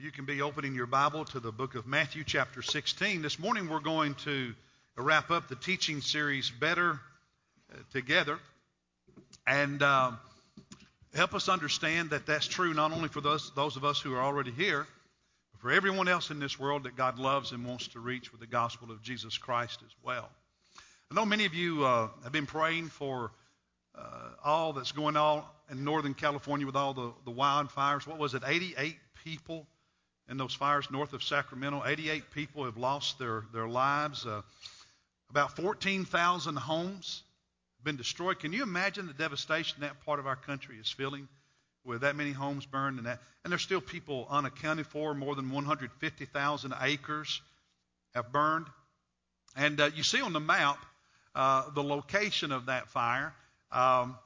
You can be opening your Bible to the book of Matthew, chapter 16. This morning we're going to wrap up the teaching series Better uh, Together and uh, help us understand that that's true not only for those, those of us who are already here, but for everyone else in this world that God loves and wants to reach with the gospel of Jesus Christ as well. I know many of you uh, have been praying for uh, all that's going on in Northern California with all the, the wildfires. What was it? 88 people in those fires north of Sacramento. 88 people have lost their, their lives. Uh, about 14,000 homes have been destroyed. Can you imagine the devastation that part of our country is feeling with that many homes burned and that? And there's still people unaccounted for. More than 150,000 acres have burned. And uh, you see on the map uh, the location of that fire. Um,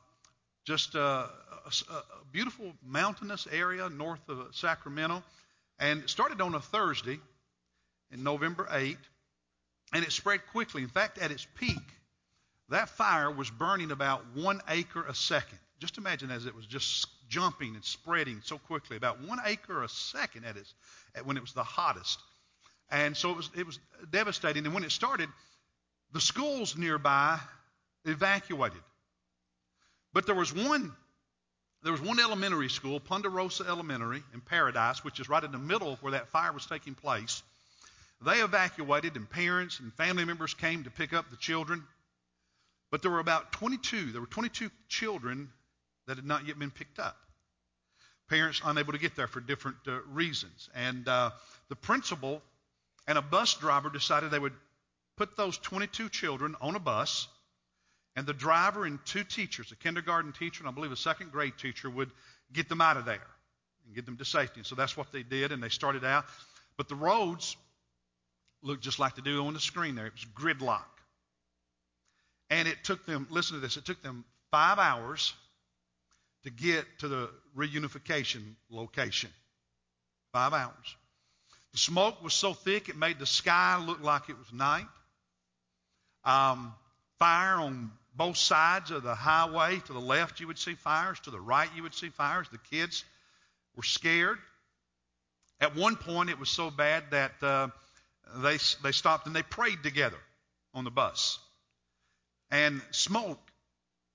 just uh, a, a, beautiful mountainous area north of Sacramento. And it started on a Thursday in November 8, and it spread quickly. In fact, at its peak, that fire was burning about one acre a second. Just imagine as it was just jumping and spreading so quickly, about one acre a second at its, at when it was the hottest. And so it was, it was devastating. And when it started, the schools nearby evacuated. But there was one there was one elementary school, Ponderosa Elementary in Paradise, which is right in the middle of where that fire was taking place. They evacuated, and parents and family members came to pick up the children. But there were about 22. There were 22 children that had not yet been picked up. Parents unable to get there for different uh, reasons. And uh, the principal and a bus driver decided they would put those 22 children on a bus and the driver and two teachers, a kindergarten teacher and I believe a second grade teacher, would get them out of there and get them to safety. And so that's what they did, and they started out. But the roads looked just like they do on the screen there. It was gridlock. And it took them, listen to this, it took them five hours to get to the reunification location. Five hours. The smoke was so thick it made the sky look like it was night. Um, fire on both sides of the highway. To the left, you would see fires. To the right, you would see fires. The kids were scared. At one point, it was so bad that uh, they, they stopped and they prayed together on the bus. And smoke,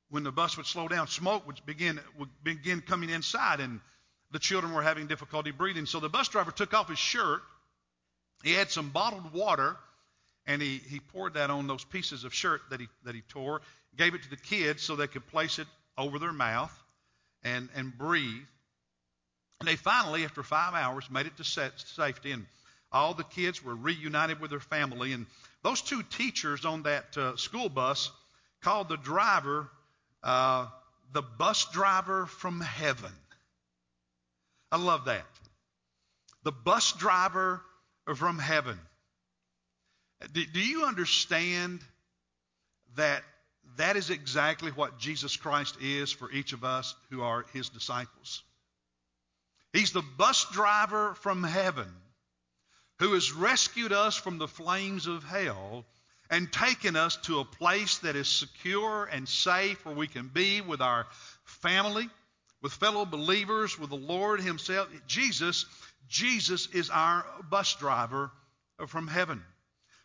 when the bus would slow down, smoke would begin, would begin coming inside, and the children were having difficulty breathing. So the bus driver took off his shirt. He had some bottled water, and he, he poured that on those pieces of shirt that he, that he tore gave it to the kids so they could place it over their mouth and, and breathe. And they finally, after five hours, made it to safety, and all the kids were reunited with their family. And those two teachers on that uh, school bus called the driver uh, the bus driver from heaven. I love that. The bus driver from heaven. Do, do you understand that that is exactly what Jesus Christ is for each of us who are his disciples. He's the bus driver from heaven who has rescued us from the flames of hell and taken us to a place that is secure and safe where we can be with our family, with fellow believers, with the Lord Himself. Jesus, Jesus is our bus driver from heaven.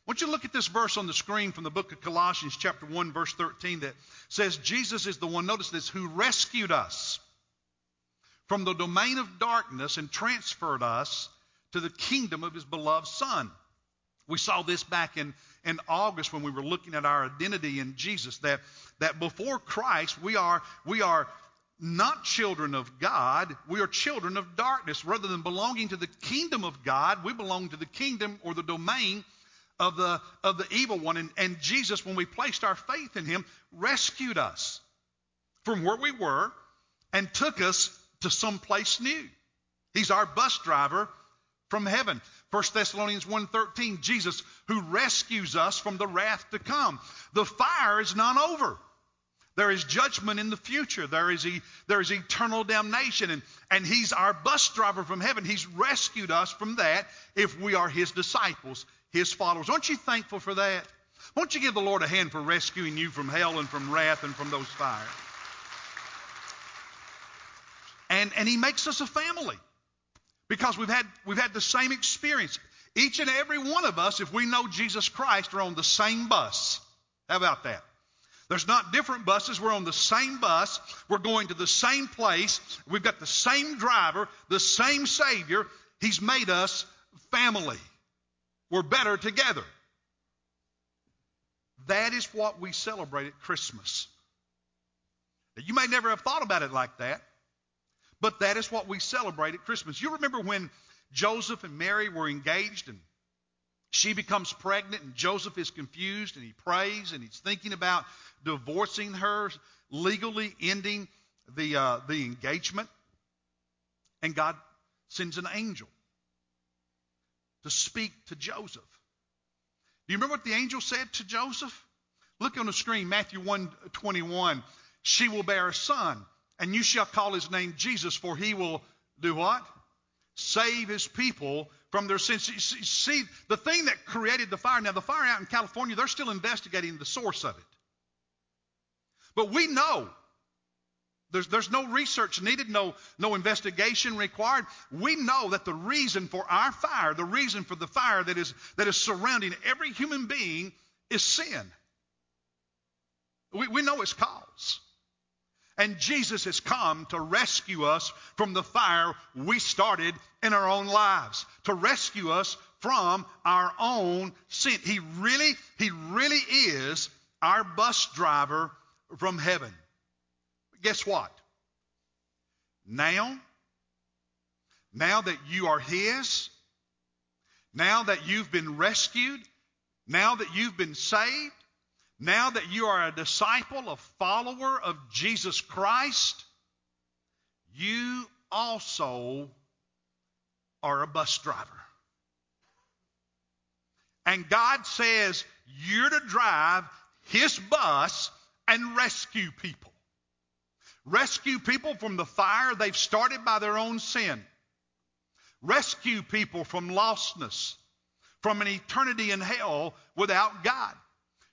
Want you to look at this verse on the screen from the book of Colossians, chapter 1, verse 13, that says, Jesus is the one, notice this, who rescued us from the domain of darkness and transferred us to the kingdom of his beloved Son. We saw this back in, in August when we were looking at our identity in Jesus, that, that before Christ, we are, we are not children of God, we are children of darkness. Rather than belonging to the kingdom of God, we belong to the kingdom or the domain of the, of the evil one. And, and Jesus, when we placed our faith in him, rescued us from where we were and took us to some place new. He's our bus driver from heaven. 1 Thessalonians 1:13 Jesus who rescues us from the wrath to come. The fire is not over. There is judgment in the future. There is, e- there is eternal damnation. And, and He's our bus driver from heaven. He's rescued us from that if we are His disciples his followers. Aren't you thankful for that? Won't you give the Lord a hand for rescuing you from hell and from wrath and from those fires? And, and He makes us a family because we've had, we've had the same experience. Each and every one of us, if we know Jesus Christ, are on the same bus. How about that? There's not different buses. We're on the same bus. We're going to the same place. We've got the same driver, the same Savior. He's made us family. We're better together. That is what we celebrate at Christmas. Now, you may never have thought about it like that, but that is what we celebrate at Christmas. You remember when Joseph and Mary were engaged and she becomes pregnant and Joseph is confused and he prays and he's thinking about divorcing her, legally ending the, uh, the engagement. And God sends an angel to speak to Joseph. Do you remember what the angel said to Joseph? Look on the screen, Matthew 1 21. She will bear a son, and you shall call his name Jesus, for he will do what? Save his people from their sins. See, the thing that created the fire, now the fire out in California, they're still investigating the source of it. But we know there's, there's no research needed, no, no investigation required. We know that the reason for our fire, the reason for the fire that is, that is surrounding every human being is sin. We, we know its cause. And Jesus has come to rescue us from the fire we started in our own lives, to rescue us from our own sin. He really, he really is our bus driver from heaven. Guess what? Now, now that you are His, now that you've been rescued, now that you've been saved, now that you are a disciple, a follower of Jesus Christ, you also are a bus driver. And God says you're to drive His bus and rescue people. Rescue people from the fire they've started by their own sin. Rescue people from lostness, from an eternity in hell without God.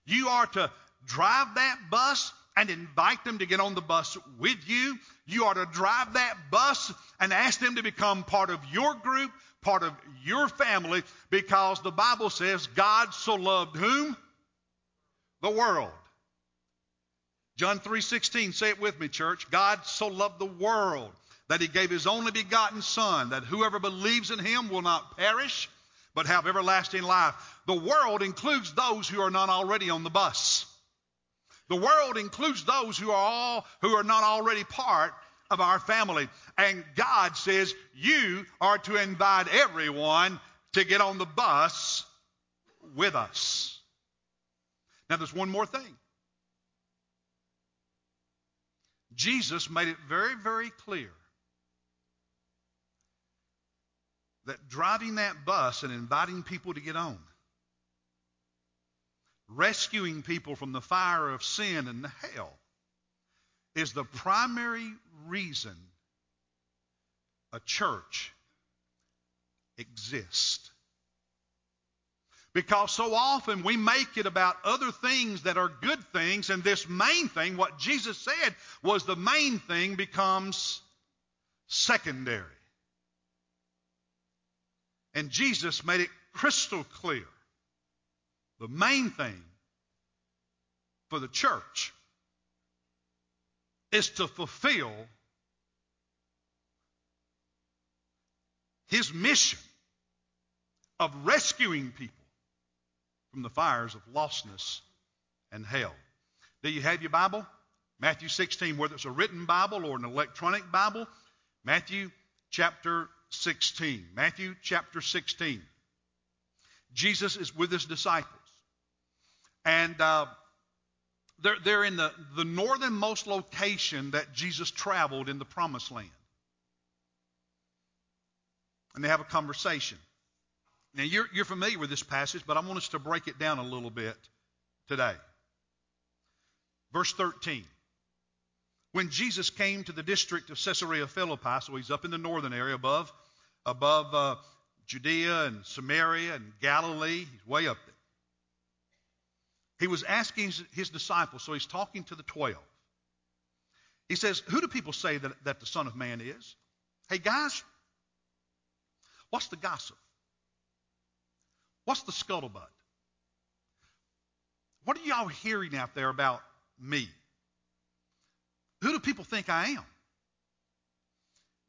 You are to drive that bus and invite them to get on the bus with you. You are to drive that bus and ask them to become part of your group, part of your family, because the Bible says God so loved whom? The world. John 3:16, say it with me, church. God so loved the world that he gave his only begotten son that whoever believes in him will not perish but have everlasting life. The world includes those who are not already on the bus. The world includes those who are all who are not already part of our family. And God says you are to invite everyone to get on the bus with us. Now there's one more thing. Jesus made it very, very clear that driving that bus and inviting people to get on, rescuing people from the fire of sin and hell, is the primary reason a church exists. Because so often we make it about other things that are good things, and this main thing, what Jesus said was the main thing, becomes secondary. And Jesus made it crystal clear. The main thing for the church is to fulfill his mission of rescuing people from the fires of lostness and hell. Do you have your Bible? Matthew 16, whether it's a written Bible or an electronic Bible, Matthew chapter 16. Matthew chapter 16. Jesus is with his disciples. And uh, they're, they're in the, the northernmost location that Jesus traveled in the promised land. And they have a conversation. Now, you're, you're familiar with this passage, but I want us to break it down a little bit today. Verse 13. When Jesus came to the district of Caesarea Philippi, so he's up in the northern area above, above uh, Judea and Samaria and Galilee, he's way up there. He was asking his, his disciples, so he's talking to the twelve. He says, Who do people say that, that the Son of Man is? Hey, guys, What's the gossip? What's the scuttlebutt? What are y'all hearing out there about me? Who do people think I am?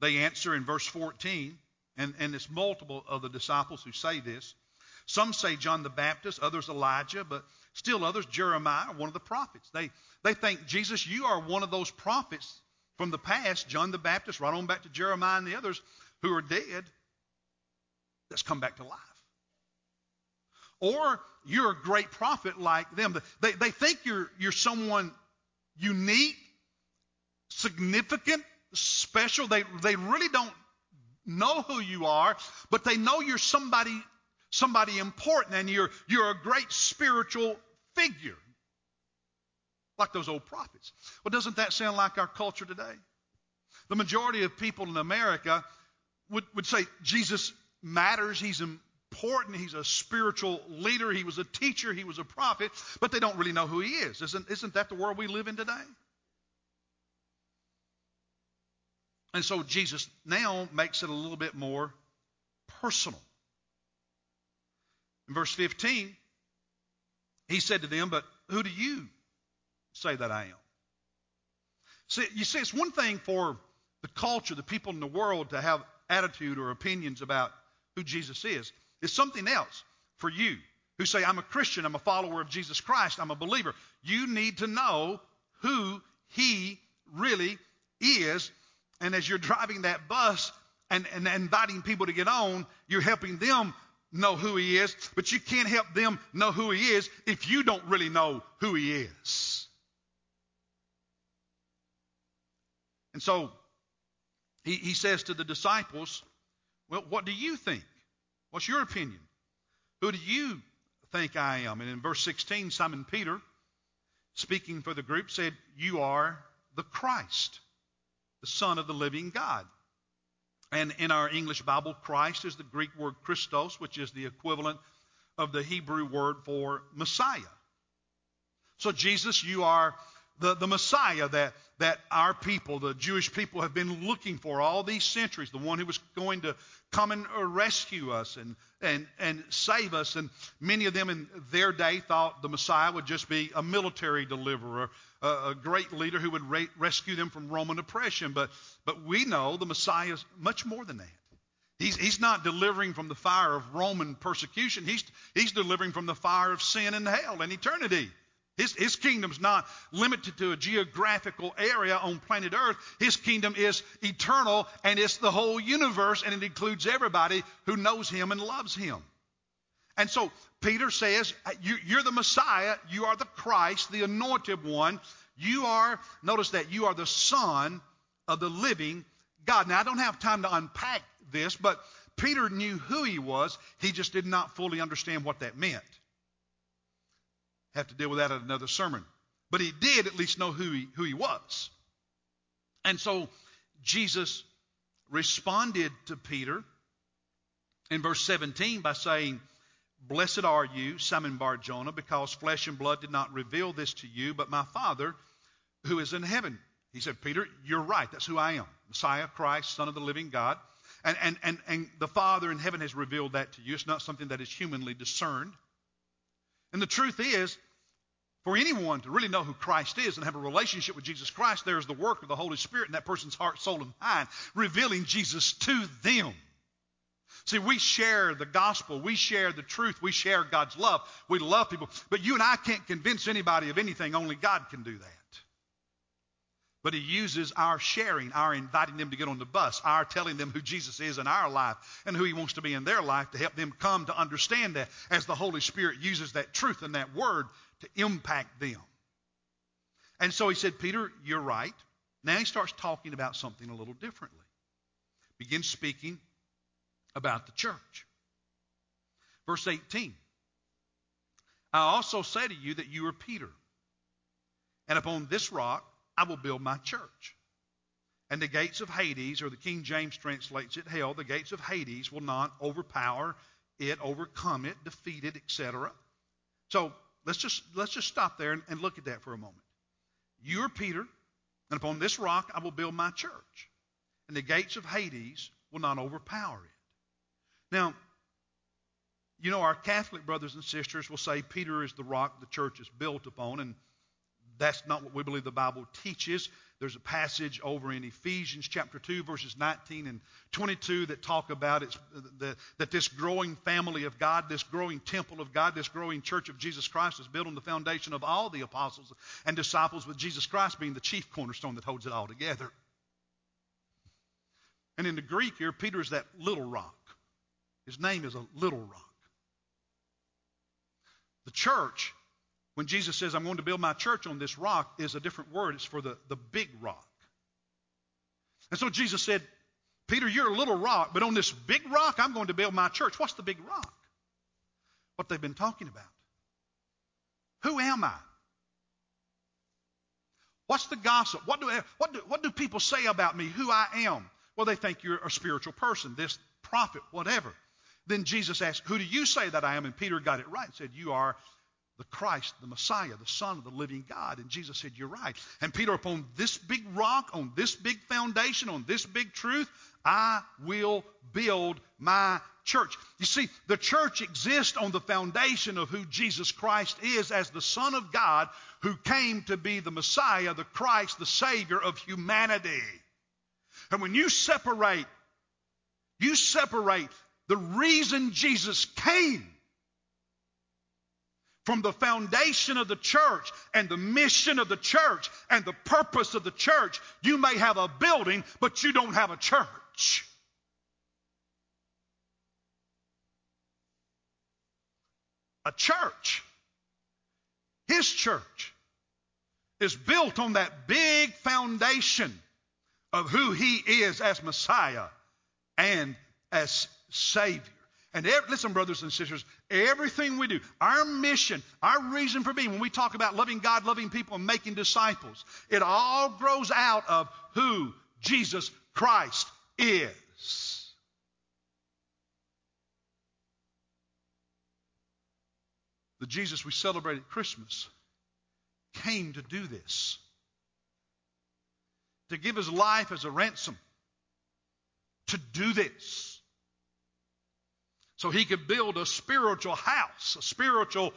They answer in verse 14, and, and it's multiple of the disciples who say this. Some say John the Baptist, others Elijah, but still others Jeremiah, one of the prophets. They, they think, Jesus, you are one of those prophets from the past, John the Baptist, right on back to Jeremiah and the others who are dead, that's come back to life. Or you're a great prophet like them. They, they think you're, you're someone unique, significant, special. They, they really don't know who you are, but they know you're somebody, somebody important and you're, you're a great spiritual figure. Like those old prophets. Well, doesn't that sound like our culture today? The majority of people in America would, would say Jesus matters, he's he's a spiritual leader, he was a teacher, he was a prophet, but they don't really know who he is. Isn't, isn't that the world we live in today? And so Jesus now makes it a little bit more personal. In verse 15, he said to them, But who do you say that I am? See, you see, it's one thing for the culture, the people in the world to have attitude or opinions about who Jesus is. It's something else for you who say, I'm a Christian, I'm a follower of Jesus Christ, I'm a believer. You need to know who he really is. And as you're driving that bus and, and inviting people to get on, you're helping them know who he is, but you can't help them know who he is if you don't really know who he is. And so he, he says to the disciples, Well, what do you think? What's your opinion? Who do you think I am? And in verse 16, Simon Peter, speaking for the group, said, You are the Christ, the Son of the living God. And in our English Bible, Christ is the Greek word Christos, which is the equivalent of the Hebrew word for Messiah. So, Jesus, you are the, the Messiah that, that our people, the Jewish people, have been looking for all these centuries, the one who was going to come and uh, rescue us and, and, and save us. And many of them in their day thought the Messiah would just be a military deliverer, a, a great leader who would ra- rescue them from Roman oppression. But, but we know the Messiah is much more than that. He's, he's not delivering from the fire of Roman persecution. He's, he's delivering from the fire of sin and hell and eternity. His, his kingdom's not limited to a geographical area on planet Earth. His kingdom is eternal and it's the whole universe and it includes everybody who knows him and loves him. And so Peter says, you, You're the Messiah. You are the Christ, the anointed one. You are, notice that, you are the Son of the living God. Now, I don't have time to unpack this, but Peter knew who he was. He just did not fully understand what that meant. Have to deal with that at another sermon. But he did at least know who he, who he was. And so Jesus responded to Peter in verse 17 by saying, Blessed are you, Simon Bar Jonah, because flesh and blood did not reveal this to you, but my Father who is in heaven. He said, Peter, you're right. That's who I am. Messiah, Christ, Son of the living God. And, and, and, and the Father in heaven has revealed that to you. It's not something that is humanly discerned. And the truth is, for anyone to really know who Christ is and have a relationship with Jesus Christ, there is the work of the Holy Spirit in that person's heart, soul, and mind, revealing Jesus to them. See, we share the gospel, we share the truth, we share God's love, we love people, but you and I can't convince anybody of anything, only God can do that. But He uses our sharing, our inviting them to get on the bus, our telling them who Jesus is in our life and who He wants to be in their life to help them come to understand that as the Holy Spirit uses that truth and that word to impact them. And so He said, Peter, you're right. Now He starts talking about something a little differently. Begins speaking about the church. Verse 18 I also say to you that you are Peter, and upon this rock I will build my church. And the gates of Hades, or the King James translates it hell, the gates of Hades will not overpower it, overcome it, defeat it, etc. So let's just let's just stop there and, and look at that for a moment. You are Peter, and upon this rock I will build my church, and the gates of Hades will not overpower it. Now, you know, our Catholic brothers and sisters will say Peter is the rock the church is built upon, and that's not what we believe the Bible teaches. There's a passage over in Ephesians chapter 2, verses 19 and 22 that talk about it's, the, that this growing family of God, this growing temple of God, this growing church of Jesus Christ is built on the foundation of all the apostles and disciples, with Jesus Christ being the chief cornerstone that holds it all together. And in the Greek here, Peter is that little rock. His name is a little rock. The church when Jesus says, I'm going to build my church on this rock, is a different word. It's for the, the big rock. And so Jesus said, Peter, you're a little rock, but on this big rock, I'm going to build my church. What's the big rock? What they've been talking about. Who am I? What's the gossip? What do, what, do, what do people say about me, who I am? Well, they think you're a spiritual person, this prophet, whatever. Then Jesus asked, Who do you say that I am? And Peter got it right and said, You are the Christ, the Messiah, the Son of the living God. And Jesus said, You're right. And Peter, upon this big rock, on this big foundation, on this big truth, I will build my church. You see, the church exists on the foundation of who Jesus Christ is as the Son of God who came to be the Messiah, the Christ, the Savior of humanity. And when you separate, you separate the reason Jesus came from the foundation of the church and the mission of the church and the purpose of the church. You may have a building, but you don't have a church. A church, his church, is built on that big foundation of who he is as Messiah and as Savior. And listen, brothers and sisters, everything we do, our mission, our reason for being, when we talk about loving God, loving people, and making disciples, it all grows out of who Jesus Christ is. The Jesus we celebrate at Christmas came to do this, to give his life as a ransom, to do this so he could build a spiritual house, a spiritual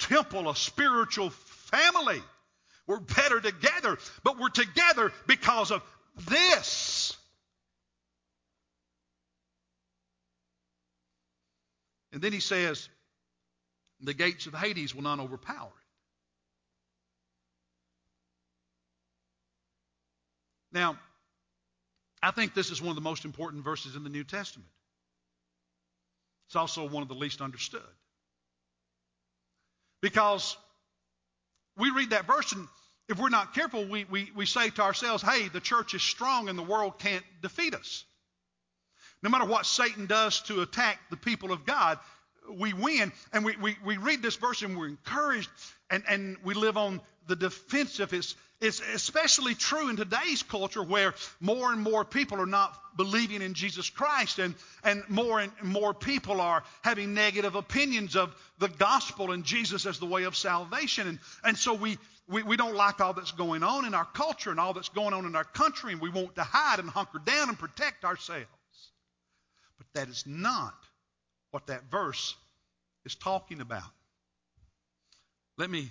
temple, a spiritual family. We're better together, but we're together because of this. And then he says, the gates of Hades will not overpower it. Now, I think this is one of the most important verses in the New Testament. It's also one of the least understood. Because we read that verse, and if we're not careful, we, we, we say to ourselves, hey, the church is strong and the world can't defeat us. No matter what Satan does to attack the people of God, we win. And we, we, we read this verse and we're encouraged and, and we live on the defensive. It's, it's especially true in today's culture where more and more people are not believing in Jesus Christ and, and more and more people are having negative opinions of the gospel and Jesus as the way of salvation. And, and so we, we, we don't like all that's going on in our culture and all that's going on in our country and we want to hide and hunker down and protect ourselves. But that is not what that verse is talking about. Let me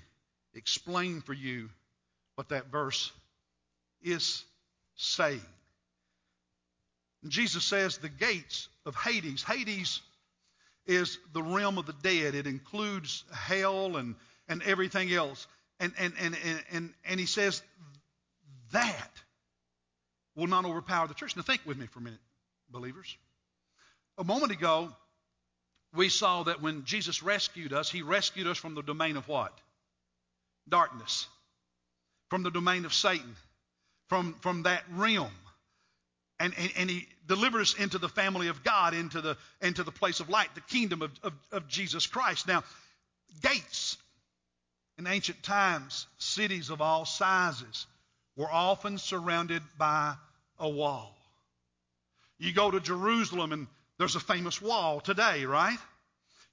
explain for you what that verse is saying. Jesus says the gates of Hades. Hades is the realm of the dead. It includes hell and, and everything else. And, and, and, and, and he says that will not overpower the church. Now think with me for a minute, believers. A moment ago, we saw that when Jesus rescued us, he rescued us from the domain of what? Darkness. From the domain of Satan. From, from that realm. And, and, and, he delivered us into the family of God, into the, into the place of light, the kingdom of, of, of Jesus Christ. Now, gates in ancient times, cities of all sizes, were often surrounded by a wall. You go to Jerusalem and there's a famous wall today, right?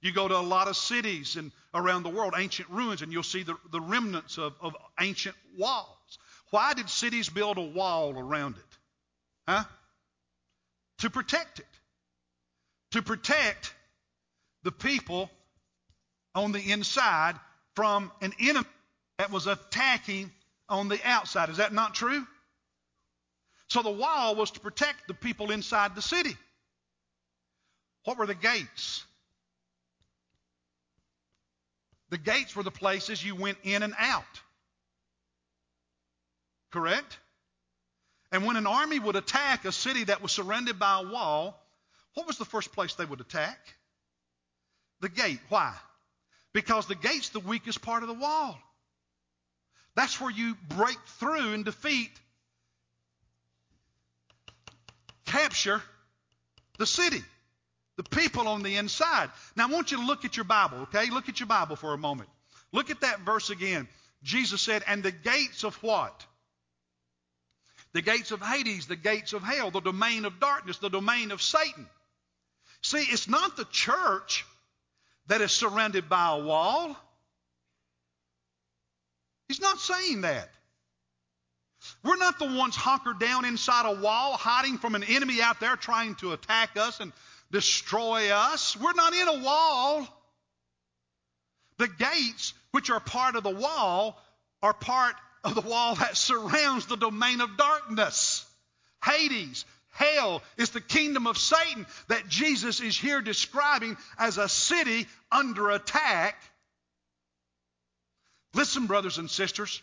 You go to a lot of cities and around the world, ancient ruins, and you'll see the, the remnants of, of ancient walls. Why did cities build a wall around it? Huh? To protect it. to protect the people on the inside from an enemy that was attacking on the outside. Is that not true? So the wall was to protect the people inside the city. What were the gates? The gates were the places you went in and out. Correct? And when an army would attack a city that was surrounded by a wall, what was the first place they would attack? The gate. Why? Because the gate's the weakest part of the wall. That's where you break through and defeat, capture the city, the people on the inside. Now, I want you to look at your Bible, okay? Look at your Bible for a moment. Look at that verse again. Jesus said, And the gates of what? the gates of Hades, the gates of hell, the domain of darkness, the domain of Satan. See, it's not the church that is surrounded by a wall. He's not saying that. We're not the ones hunkered down inside a wall, hiding from an enemy out there trying to attack us and destroy us. We're not in a wall. The gates, which are part of the wall, are part of the wall that surrounds the domain of darkness. Hades, hell, is the kingdom of Satan that Jesus is here describing as a city under attack. Listen, brothers and sisters.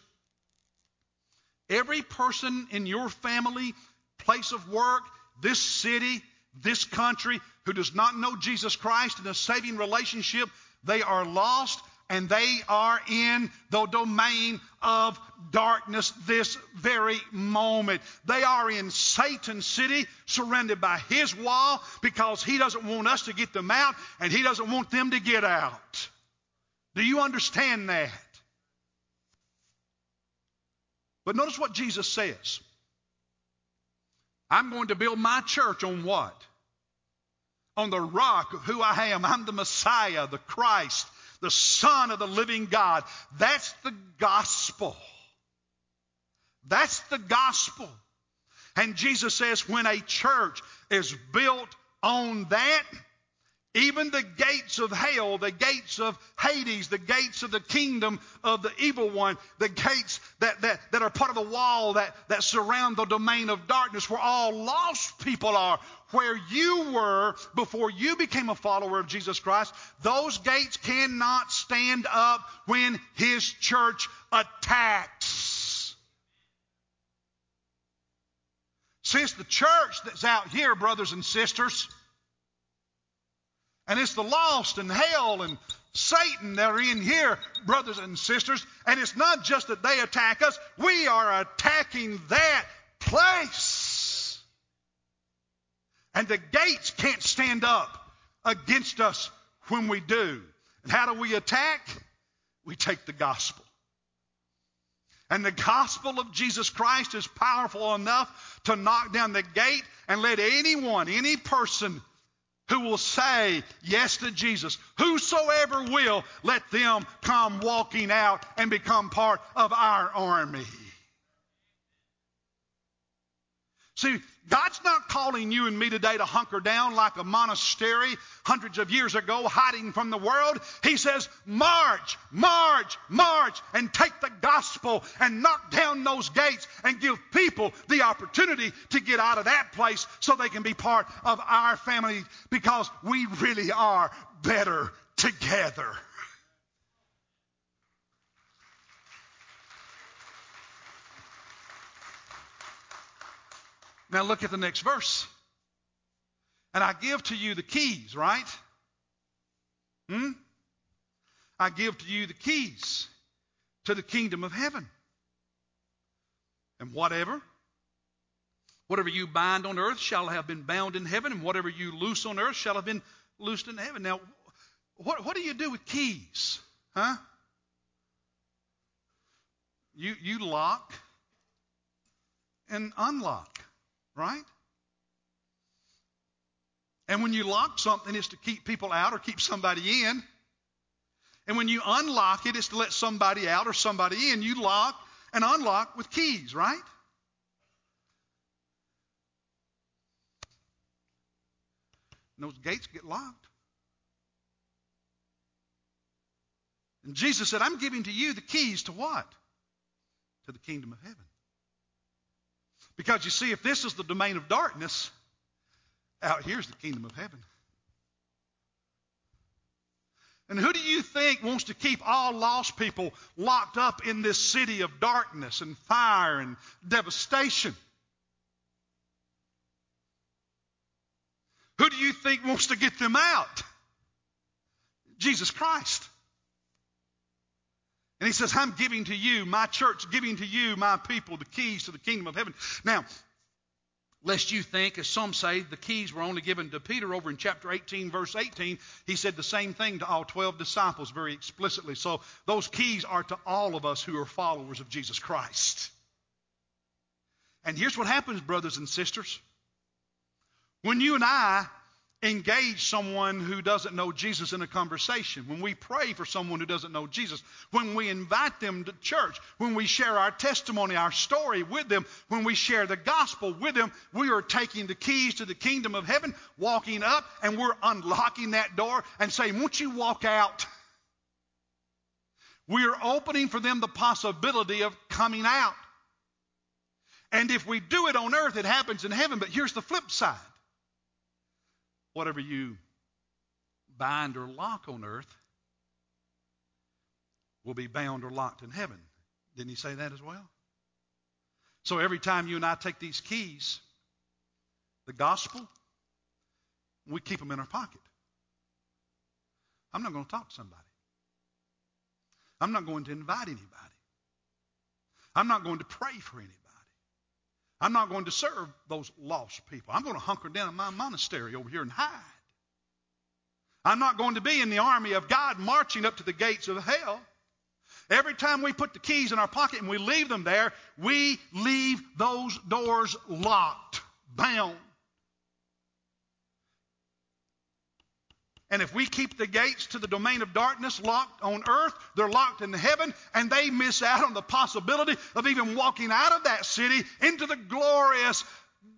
Every person in your family, place of work, this city, this country who does not know Jesus Christ in a saving relationship, they are lost and they are in the domain of darkness this very moment. They are in Satan's city, surrounded by his wall, because he doesn't want us to get them out, and he doesn't want them to get out. Do you understand that? But notice what Jesus says. I'm going to build my church on what? On the rock of who I am. I'm the Messiah, the Christ the Son of the living God. That's the gospel. That's the gospel. And Jesus says when a church is built on that, even the gates of hell, the gates of Hades, the gates of the kingdom of the evil one, the gates that, that, that are part of the wall that, that surround the domain of darkness, where all lost people are, where you were before you became a follower of Jesus Christ, those gates cannot stand up when his church attacks. Since the church that's out here, brothers and sisters, and it's the lost and hell and Satan that are in here, brothers and sisters. And it's not just that they attack us, we are attacking that place. And the gates can't stand up against us when we do. And how do we attack? We take the gospel. And the gospel of Jesus Christ is powerful enough to knock down the gate and let anyone, any person, who will say yes to Jesus. Whosoever will, let them come walking out and become part of our army. See, God's not calling you and me today to hunker down like a monastery hundreds of years ago, hiding from the world. He says, march, march, march, and take the gospel and knock down those gates and give people the opportunity to get out of that place so they can be part of our family because we really are better together. Now look at the next verse. And I give to you the keys, right? Hmm? I give to you the keys to the kingdom of heaven. And whatever, whatever you bind on earth shall have been bound in heaven, and whatever you loose on earth shall have been loosed in heaven. Now, what, what do you do with keys? Huh? You, you lock and unlock. Right? And when you lock something, it's to keep people out or keep somebody in. And when you unlock it, it's to let somebody out or somebody in. You lock and unlock with keys, right? And those gates get locked. And Jesus said, I'm giving to you the keys to what? To the kingdom of heaven. Because you see, if this is the domain of darkness, out here's the kingdom of heaven. And who do you think wants to keep all lost people locked up in this city of darkness and fire and devastation? Who do you think wants to get them out? Jesus Christ. And he says, I'm giving to you, my church, giving to you, my people, the keys to the kingdom of heaven. Now, lest you think, as some say, the keys were only given to Peter over in chapter 18, verse 18, he said the same thing to all 12 disciples very explicitly. So those keys are to all of us who are followers of Jesus Christ. And here's what happens, brothers and sisters. When you and I engage someone who doesn't know Jesus in a conversation, when we pray for someone who doesn't know Jesus, when we invite them to church, when we share our testimony, our story with them, when we share the gospel with them, we are taking the keys to the kingdom of heaven, walking up, and we're unlocking that door and saying, Won't you walk out? We are opening for them the possibility of coming out. And if we do it on earth, it happens in heaven. But here's the flip side whatever you bind or lock on earth will be bound or locked in heaven. Didn't he say that as well? So every time you and I take these keys, the gospel, we keep them in our pocket. I'm not going to talk to somebody. I'm not going to invite anybody. I'm not going to pray for anybody. I'm not going to serve those lost people. I'm going to hunker down in my monastery over here and hide. I'm not going to be in the army of God marching up to the gates of hell. Every time we put the keys in our pocket and we leave them there, we leave those doors locked, bound. And if we keep the gates to the domain of darkness locked on earth, they're locked in heaven, and they miss out on the possibility of even walking out of that city into the glorious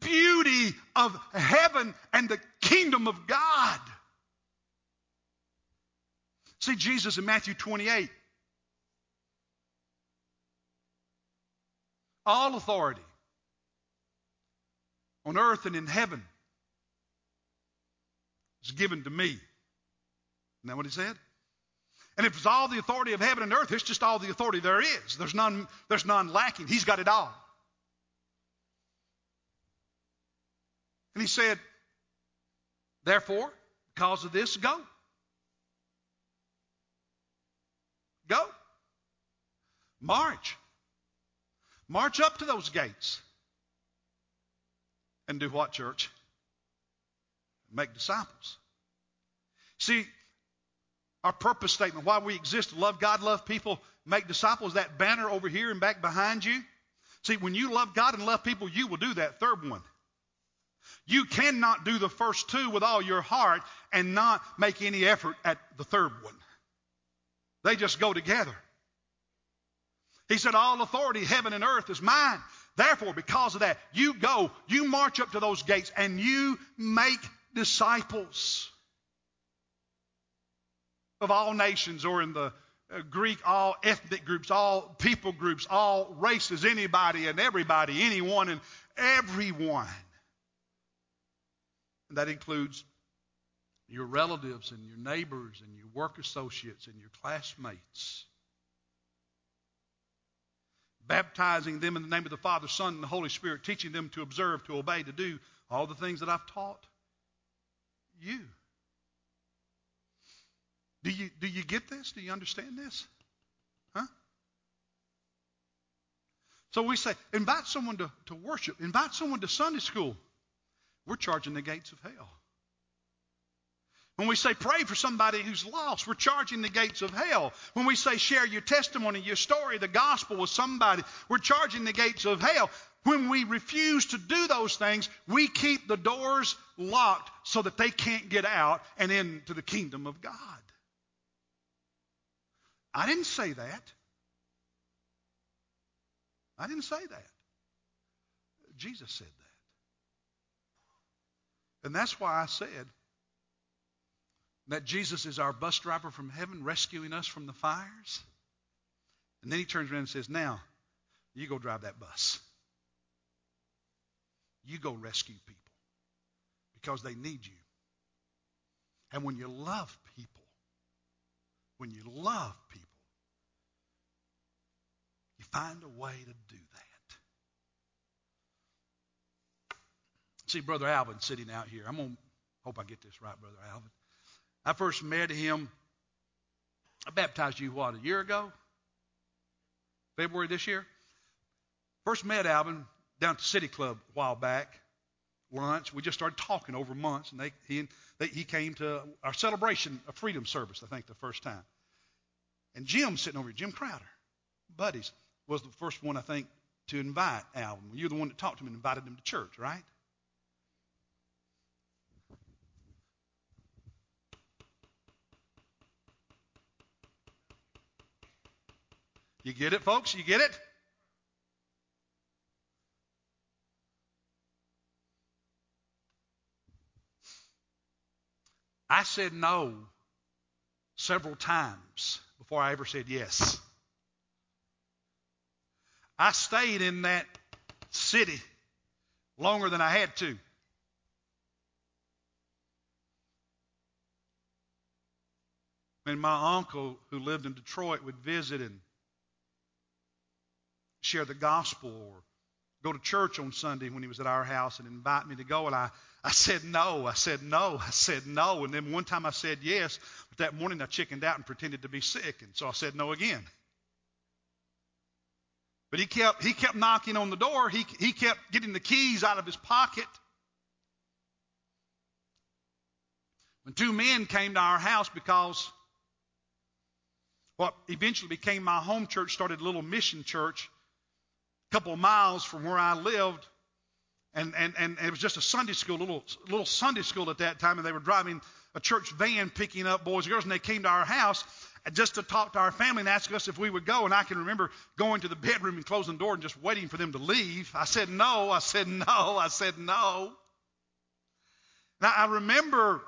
beauty of heaven and the kingdom of God. See Jesus in Matthew 28. All authority on earth and in heaven is given to me. That what he said? And if it's all the authority of heaven and earth, it's just all the authority there is. There's none, there's none lacking. He's got it all. And he said, Therefore, because of this, go. Go. March. March up to those gates. And do what, church? Make disciples. See, our purpose statement, why we exist, love God, love people, make disciples, that banner over here and back behind you. See, when you love God and love people, you will do that third one. You cannot do the first two with all your heart and not make any effort at the third one. They just go together. He said, All authority, heaven and earth, is mine. Therefore, because of that, you go, you march up to those gates, and you make disciples of all nations, or in the uh, Greek, all ethnic groups, all people groups, all races, anybody and everybody, anyone and everyone. And that includes your relatives and your neighbors and your work associates and your classmates. Baptizing them in the name of the Father, Son, and the Holy Spirit, teaching them to observe, to obey, to do all the things that I've taught you. Do you, do you get this? Do you understand this? Huh? So we say, invite someone to, to worship, invite someone to Sunday school. We're charging the gates of hell. When we say pray for somebody who's lost, we're charging the gates of hell. When we say share your testimony, your story, the gospel with somebody, we're charging the gates of hell. When we refuse to do those things, we keep the doors locked so that they can't get out and into the kingdom of God. I didn't say that. I didn't say that. Jesus said that. And that's why I said That Jesus is our bus driver from heaven, rescuing us from the fires. And then he turns around and says, Now, you go drive that bus. You go rescue people because they need you. And when you love people, when you love people, find a way to do that. See, Brother Alvin sitting out here. I'm going to hope I get this right, Brother Alvin. I first met him. I baptized you, what, a year ago? February this year? First met Alvin down at the City Club a while back, lunch. We just started talking over months, and they, he, they, he came to our celebration of freedom service, I think, the first time. And Jim sitting over here, Jim Crowder, buddies, was the first one, I think, to invite Alvin. You're the one that talked to him and invited him to church, right? You get it, folks? You get it? I said no several times before I ever said yes. I stayed in that city longer than I had to. And my uncle, who lived in Detroit, would visit and share the gospel or go to church on Sunday when he was at our house and invite me to go, and I I said no. I said no. I said no. And then one time I said yes. But that morning I chickened out and pretended to be sick. And so I said no again. But he kept, he kept knocking on the door. He, he kept getting the keys out of his pocket. When two men came to our house because what eventually became my home church started a little mission church a couple of miles from where I lived and, and, and it was just a Sunday school, little, little Sunday school at that time, and they were driving a church van picking up boys and girls, and they came to our house just to talk to our family and ask us if we would go. And I can remember going to the bedroom and closing the door and just waiting for them to leave. I said no, I said no, I said no. Now I remember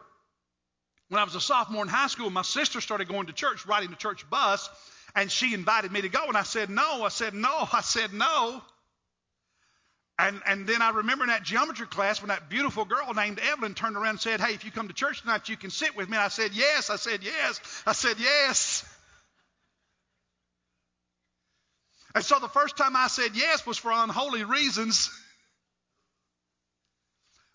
when I was a sophomore in high school, my sister started going to church, riding the church bus, and she invited me to go, and I said no, I said no, I said no. And, and then I remember in that geometry class when that beautiful girl named Evelyn turned around and said, Hey, if you come to church tonight, you can sit with me. And I said, Yes. I said, Yes. I said, Yes. And so the first time I said yes was for unholy reasons.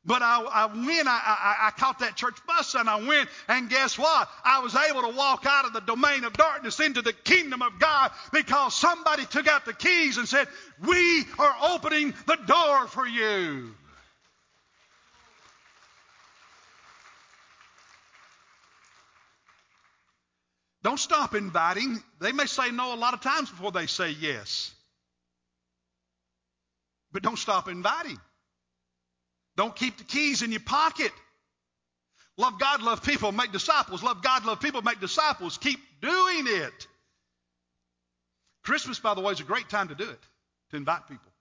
But I, I went, I, I, I, caught that church bus and I went, and guess what? I was able to walk out of the domain of darkness into the kingdom of God because somebody took out the keys and said, We are opening the door for you. Don't stop inviting. They may say no a lot of times before they say yes. But don't stop inviting. Don't keep the keys in your pocket. Love God, love people, make disciples. Love God, love people, make disciples. Keep doing it. Christmas, by the way, is a great time to do it, to invite people.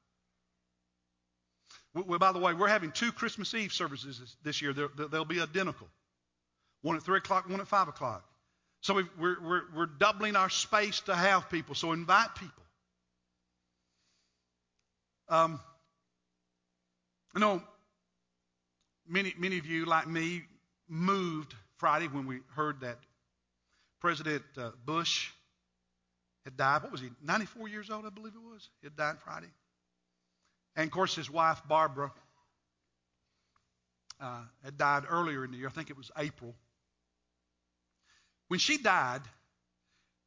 Well, by the way, we're having two Christmas Eve services this year. They'll, they'll be identical one at 3 o'clock, one at 5 o'clock. So we we're, we're, we're doubling our space to have people. So invite people. Um, you know, Many, many of you, like me, moved Friday when we heard that President uh, Bush had died. What was he? 94 years old, I believe it was. He had died Friday. And of course, his wife, Barbara, uh, had died earlier in the year. I think it was April. When she died,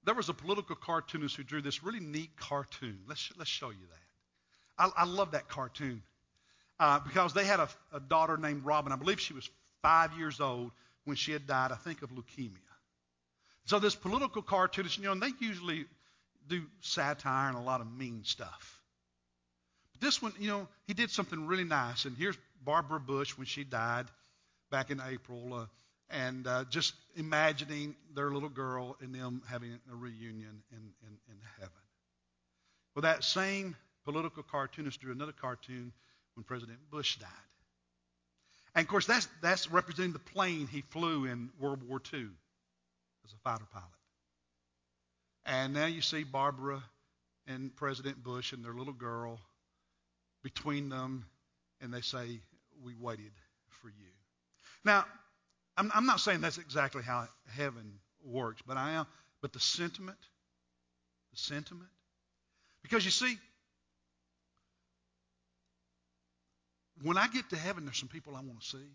there was a political cartoonist who drew this really neat cartoon. Let's, let's show you that. I, I love that cartoon uh, because they had a, a daughter named Robin. I believe she was five years old when she had died, I think, of leukemia. So this political cartoonist, you know, and they usually do satire and a lot of mean stuff. But this one, you know, he did something really nice. And here's Barbara Bush when she died back in April, uh, and uh, just imagining their little girl and them having a reunion in, in, in heaven. Well, that same political cartoonist drew another cartoon when President Bush died. And of course, that's, that's representing the plane he flew in World War II as a fighter pilot. And now you see Barbara and President Bush and their little girl between them, and they say, We waited for you. Now, I'm, I'm not saying that's exactly how heaven works, but I am. But the sentiment, the sentiment, because you see, when I get to heaven, there's some people I want to see.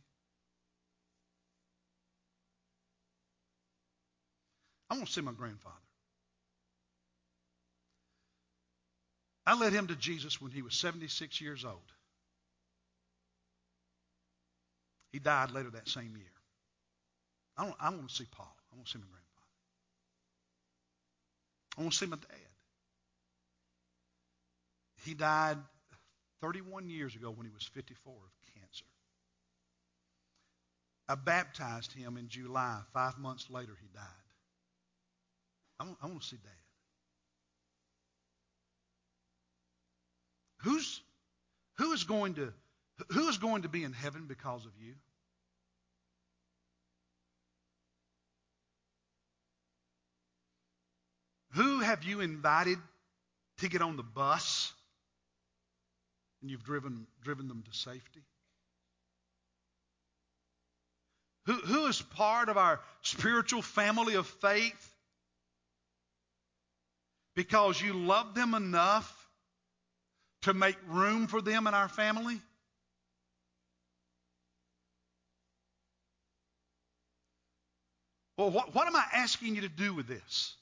I want to see my grandfather. I led him to Jesus when he was 76 years old. He died later that same year. I, don't, I want to see Paul. I want to see my grandfather. I want to see my dad. He died 31 years ago when he was 54 of cancer. I baptized him in July. Five months later, he died. I want, I want to see dad. Who's, who is going to who is going to be in heaven because of you? Who have you invited to get on the bus and you've driven, driven them to safety? Who, who is part of our spiritual family of faith because you love them enough to make room for them in our family? Well, what, what am I asking you to do with this?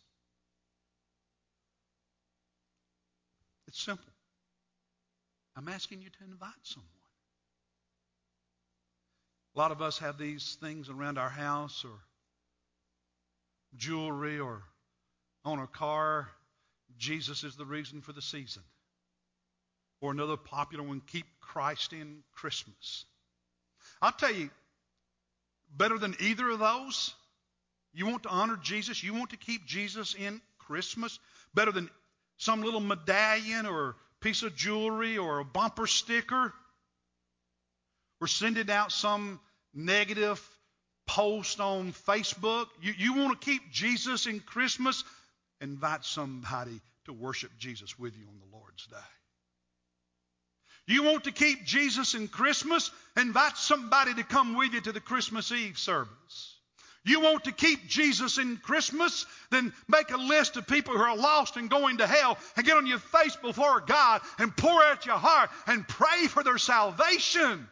It's simple. I'm asking you to invite someone. A lot of us have these things around our house or jewelry or on our car. Jesus is the reason for the season. Or another popular one, keep Christ in Christmas. I'll tell you, better than either of those, you want to honor Jesus, you want to keep Jesus in Christmas, better than some little medallion or piece of jewelry or a bumper sticker. We're sending out some negative post on Facebook. You, you want to keep Jesus in Christmas? Invite somebody to worship Jesus with you on the Lord's Day. You want to keep Jesus in Christmas? Invite somebody to come with you to the Christmas Eve service. You want to keep Jesus in Christmas? Then make a list of people who are lost and going to hell and get on your face before God and pour out your heart and pray for their salvation.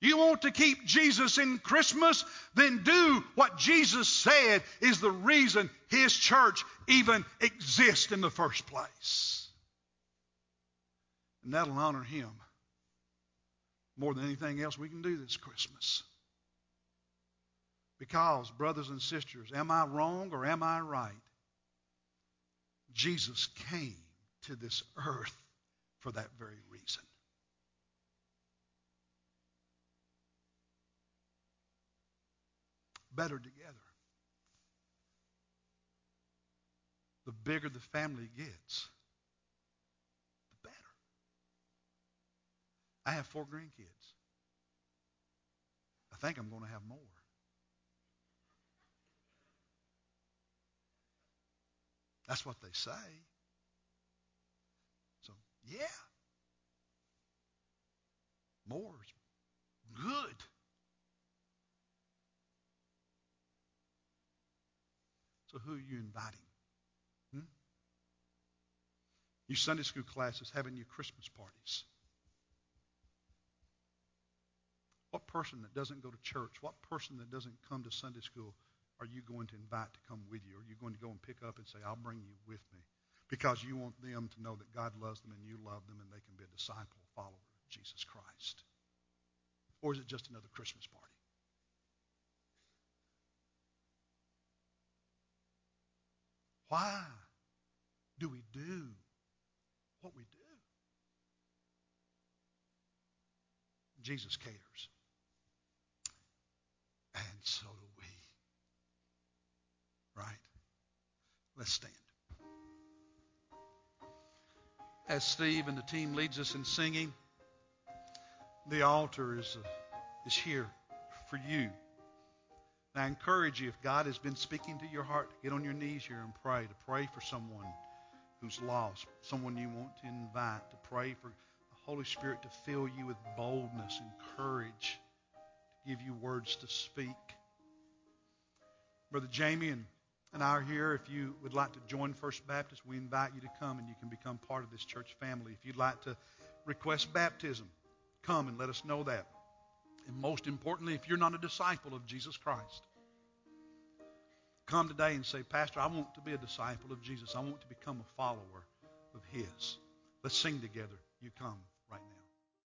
You want to keep Jesus in Christmas? Then do what Jesus said is the reason His church even exists in the first place. And that'll honor Him more than anything else we can do this Christmas. Because, brothers and sisters, am I wrong or am I right? Jesus came to this earth for that very reason. Better together. The bigger the family gets, the better. I have four grandkids. I think I'm going to have more. That's what they say. So, yeah. More's good. So, who are you inviting? Hmm? You Sunday school classes having your Christmas parties. What person that doesn't go to church, what person that doesn't come to Sunday school are you going to invite to come with you? Are you going to go and pick up and say, I'll bring you with me? Because you want them to know that God loves them and you love them and they can be a disciple, follower of Jesus Christ. Or is it just another Christmas party? Why do we do what we do? Jesus cares. And so do Right? Let's stand. As Steve and the team leads us in singing, The altar is, uh, is here for you. And I encourage you, if God has been speaking to your heart, get on your knees here and pray, to pray for someone who's lost, someone you want to invite, to pray for the Holy Spirit to fill you with boldness and courage, to give you words to speak. Brother Jamie and, and I are here. If you would like to join First Baptist, we invite you to come and you can become part of this church family. If you'd like to request baptism, come and let us know that. And most importantly, if you're not a disciple of Jesus Christ, come today and say, Pastor, I want to be a disciple of Jesus. I want to become a follower of His. Let's sing together. You come.